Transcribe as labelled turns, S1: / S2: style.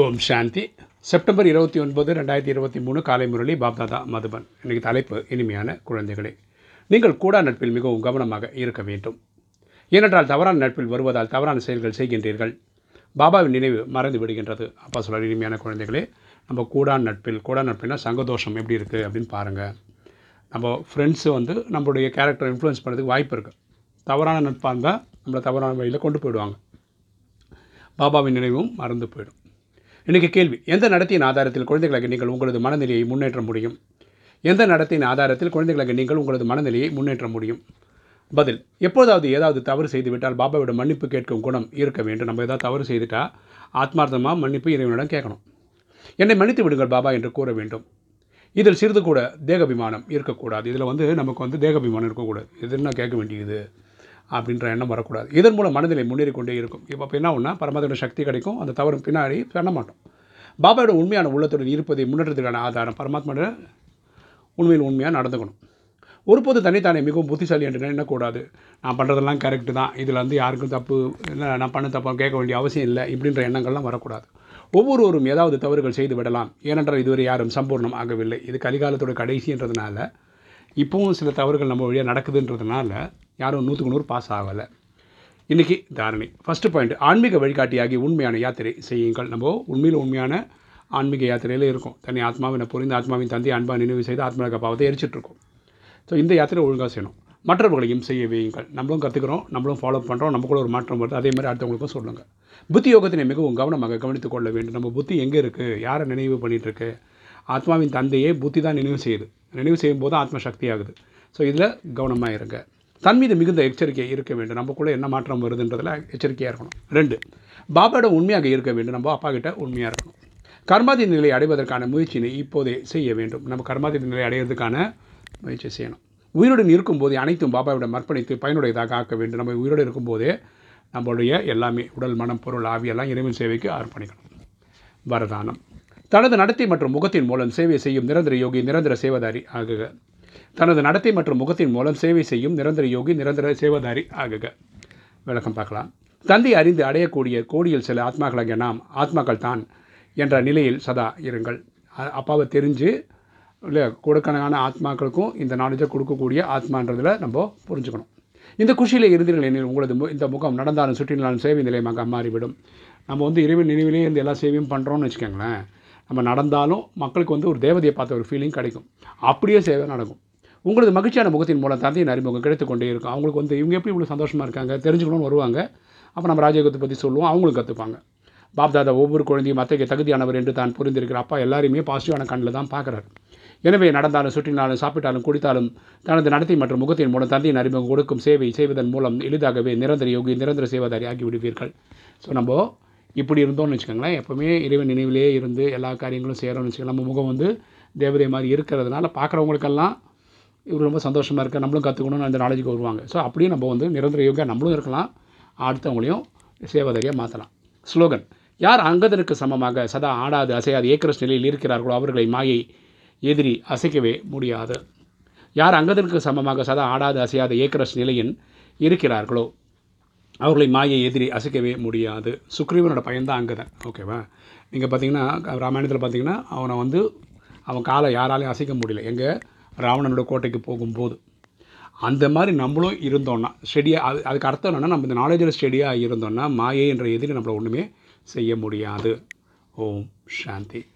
S1: ஓம் சாந்தி. September இருபத்தி ஒன்பது ரெண்டாயிரத்தி இருபத்தி மூணு காலை முரளி பாப்தாதா மதுபன். இன்றைக்கு தலைப்பு இனிமையான குழந்தைகளே. நீங்கள் கூடா நட்பில் மிகவும் கவனமாக இருக்க வேண்டும். ஏனென்றால் தவறான நட்பில் வருவதால் தவறான செயல்கள் செய்கின்றீர்கள். பாபாவின் நினைவு மறந்து விடுகின்றது. அப்பா சொல்கிறார் இனிமையான குழந்தைகளே நம்ம கூடா நட்பில் கூடா நட்பில்னா சங்கதோஷம் எப்படி இருக்குது அப்படின்னு பாருங்கள் நம்ம ஃப்ரெண்ட்ஸு வந்து நம்மளுடைய கேரக்டர் இன்ஃப்ளூயன்ஸ் பண்ணுறதுக்கு வாய்ப்பு இருக்குது தவறான நட்பாக இருந்தால் நம்மளை தவறான வழியில் கொண்டு போயிடுவாங்க. பாபாவின் நினைவும் மறந்து போயிடும். இன்றைக்கி கேள்வி எந்த நடத்தையின் ஆதாரத்தில் குழந்தைகளுக்கு நீங்கள் உங்களது மனநிலையை முன்னேற்ற முடியும்? எந்த நடத்தையின் ஆதாரத்தில் குழந்தைகளுக்கு நீங்கள் உங்களது மனநிலையை முன்னேற்ற முடியும்? பதில் எப்போதாவது ஏதாவது தவறு செய்துவிட்டால் பாபாவிடம் மன்னிப்பு கேட்கும் குணம் இருக்க வேண்டும். நம்ம ஏதாவது தவறு செய்துட்டா ஆத்மார்த்தமாக மன்னிப்பு இறைவனிடம் கேட்கணும். என்னை மன்னித்து விடுங்கள் பாபா என்று கூற வேண்டும். இதில் சிறிது கூட தேகபிமானம் இருக்கக்கூடாது. இதில் வந்து நமக்கு வந்து தேகபிமானம் இருக்கக்கூடாது. இது என்ன கேட்க வேண்டியது? அப்படின்ற எண்ணம் வரக்கூடாது. இதன் மூலம் மனநிலை முன்னேறி கொண்டே இருக்கும். இப்போ அப்போ என்ன ஒன்றா பரமாத்மோட சக்தி கிடைக்கும் அந்த தவறு பின்னாடி பண்ண மாட்டோம். பாபாவோட உண்மையான உள்ளத்துடன் இருப்பதை முன்னேற்றத்துக்கான ஆதாரம் பரமாத்மாவோட உண்மையில் உண்மையாக நடந்துக்கணும். ஒருபோது தனித்தானே மிகவும் புத்திசாலி என்று எண்ணக்கூடாது நான் பண்ணுறதெல்லாம் கரெக்டு தான். இதில் வந்து யாருக்கும் தப்பு இல்லை நான் பண்ண தப்பாக கேட்க வேண்டிய அவசியம் இல்லை இப்படின்ற எண்ணங்கள்லாம் வரக்கூடாது. ஒவ்வொருவரும் ஏதாவது தவறுகள் செய்து விடலாம். ஏனென்றால் இதுவரை யாரும் சம்பூர்ணம் ஆகவில்லை. இது கலிகாலத்தோட கடைசின்றதுனால இப்போவும் சில தவறுகள் நம்ம வழியாக நடக்குதுன்றதுனால யாரும் நூற்றுக்கு நூறு பாஸ் ஆகலை. இன்றைக்கி தாரணை. ஃபஸ்ட்டு பாயிண்ட் ஆன்மீக வழிகாட்டியாகி உண்மையான யாத்திரை செய்யுங்கள். நம்ம உண்மையில் உண்மையான ஆன்மீக யாத்திரையில் இருக்கும். தனி ஆத்மாவினை புரிந்து ஆத்மாவின் தந்தை அன்பா நினைவு செய்து ஆத்மக பாவத்தை எரிச்சிட்ருக்கோம் ஸோ இந்த யாத்திரை ஒழுங்காக செய்யணும். மற்றவர்களையும் செய்ய வையுங்கள். நம்மளும் கற்றுக்குறோம் நம்மளும் ஃபாலோ பண்ணுறோம் நமக்குள்ள ஒரு மாற்றம் வருது. அதே மாதிரி அடுத்தவங்களுக்கும் சொல்லுங்கள் புத்தி யோகத்தினை மிகவும் கவனமாக கவனித்துக் கொள்ள வேண்டும். நம்ம புத்தி எங்கே இருக்குது யாரை நினைவு பண்ணிகிட்ருக்கு ஆத்மாவின் தந்தையே புத்தி தான் நினைவு செய்யுது. நினைவு செய்யும் போது ஆத்ம சக்தி ஆகுது. ஸோ இதில் கவனமாக இருங்க. தன் மீது மிகுந்த எச்சரிக்கை இருக்க வேண்டும். நமக்குள்ளே என்ன மாற்றம் வருதுன்றதில் எச்சரிக்கையாக இருக்கணும். ரெண்டு பாபாவோட உண்மையாக இருக்க வேண்டும். நம்ம அப்பா கிட்ட உண்மையாக இருக்கணும். கர்மாதி நிலை அடைவதற்கான முயற்சியினை இப்போதே செய்ய வேண்டும். நம்ம கர்மாதி நிலை அடைவதற்கான முயற்சி செய்யணும். உயிருடன் இருக்கும்போதே அனைத்தும் பாபாவிடம் அர்ப்பணித்து பயனுடையதாக ஆக்க வேண்டும். நம்ம உயிரோடு இருக்கும்போதே நம்மளுடைய எல்லாமே உடல் மனம் பொருள் ஆவியெல்லாம் இறைவன் சேவைக்கு அர்ப்பணிக்கணும். வரதானம். தனது நடத்தை மற்றும் முகத்தின் மூலம் சேவை செய்யும் நிரந்தர யோகி நிரந்தர சேவதாரி ஆகுக. தனது நடத்தை மற்றும் முகத்தின் மூலம் சேவை செய்யும் நிரந்தர யோகி நிரந்தர சேவதாரி ஆகுக. விளக்கம் பார்க்கலாம். தந்தை அறிந்து அடையக்கூடிய கோடியில் சில ஆத்மாக்களாகிய நாம் ஆத்மாக்கள் தான் என்ற நிலையில் சதா இருங்கள். அப்பாவை தெரிஞ்சு இல்லை கொடுக்கணக்கான ஆத்மாக்களுக்கும் இந்த நாலேஜை கொடுக்கக்கூடிய ஆத்மான்றதில் நம்ம புரிஞ்சுக்கணும். இந்த குஷியில் இருந்தீர்கள் எனில் உங்களது இந்த முகம் நடந்தாலும் சுற்றினாலும் சேவை நிலையமாக மாறிவிடும். நம்ம வந்து இறைவன் நினைவிலேயே இந்த எல்லா சேவையும் பண்ணுறோம்னு வச்சுக்கோங்களேன். நம்ம நடந்தாலும் மக்களுக்கு வந்து ஒரு தேவதையை பார்த்த ஒரு ஃபீலிங் கிடைக்கும். அப்படியே சேவை நடக்கும். உங்களது மகிழ்ச்சியான முகத்தின் மூலம் தந்தையின் அறிமுகம் கிடைத்து கொண்டே இருக்கும். அவங்களுக்கு வந்து இவங்க எப்படி இவ்வளோ சந்தோஷமாக இருக்காங்க தெரிஞ்சுக்கணும்னு வருவாங்க. அப்போ நம்ம ராஜயோகத்தை பற்றி சொல்லுவோம் அவங்களும் கற்றுப்பாங்க பாப்தாதா ஒவ்வொரு குழந்தையும் அத்தைக்கு தகுதியானவர் என்று தான் புரிந்திருக்கிற அப்பா எல்லாரையுமே பாசிட்டிவான கண்ணில் தான் பார்க்குறாரு எனவே நடந்தாலும் சுற்றினாலும் சாப்பிட்டாலும் குடித்தாலும் தனது நடத்தை மற்றும் முகத்தின் மூலம் தந்தையின் அறிமுகம் கொடுக்கும் சேவை செய்வதன் மூலம் எளிதாகவே நிரந்தர யோகி நிரந்தர சேவாதாரி ஆகி விடுவீர்கள். ஸோ நம்ம இப்படி இருந்தோம்னு வச்சுக்கோங்களேன் எப்போவுமே இறைவன் நினைவிலே இருந்து எல்லா காரியங்களும் செய்கிறோம்னு வச்சுக்கோங்க. நம்ம முகம் வந்து தேவதை மாதிரி இருக்கிறதுனால பார்க்குறவங்களுக்கெல்லாம் இவர் ரொம்ப சந்தோஷமாக இருக்க நம்மளும் கற்றுக்கணும்னு அந்த நாலேஜுக்கு வருவாங்க. ஸோ அப்படியே நம்ம வந்து நிரந்தர யோகா நம்மளும் இருக்கலாம். அடுத்தவங்களையும் சேவதாரியாக மாற்றலாம் ஸ்லோகன் யார் அங்கதனுக்கு சமமாக சதா ஆடாது அசையாது ஏக்கரஸ் நிலையில் இருக்கிறார்களோ அவர்களை மாயை எதிரி அசைக்கவே முடியாது. யார் அங்கதனுக்கு சமமாக சதா ஆடாது அசையாத ஏக்கரஸ் நிலையின் இருக்கிறார்களோ அவர்களை மாயை எதிரி அசைக்கவே முடியாது. சுக்ரீவனோட பையன்தான் அங்கதன். ஓகேவா நீங்கள் பார்த்தீங்கன்னா ராமாயணத்தில் பார்த்தீங்கன்னா அவனை வந்து அவன் காலை யாராலையும் அசைக்க முடியல. எங்கள் ராவணனோட கோட்டைக்கு போகும்போது. அந்த மாதிரி நம்மளும் இருந்தோன்னா ஸ்டெடியாக அது அதுக்கு அர்த்தம் என்னென்னா நம்ம இந்த நாலேஜில் ஸ்டெடியாக இருந்தோன்னா மாயை என்ற எதிரி நம்மளை ஒன்றுமே செய்ய முடியாது. ஓம் சாந்தி.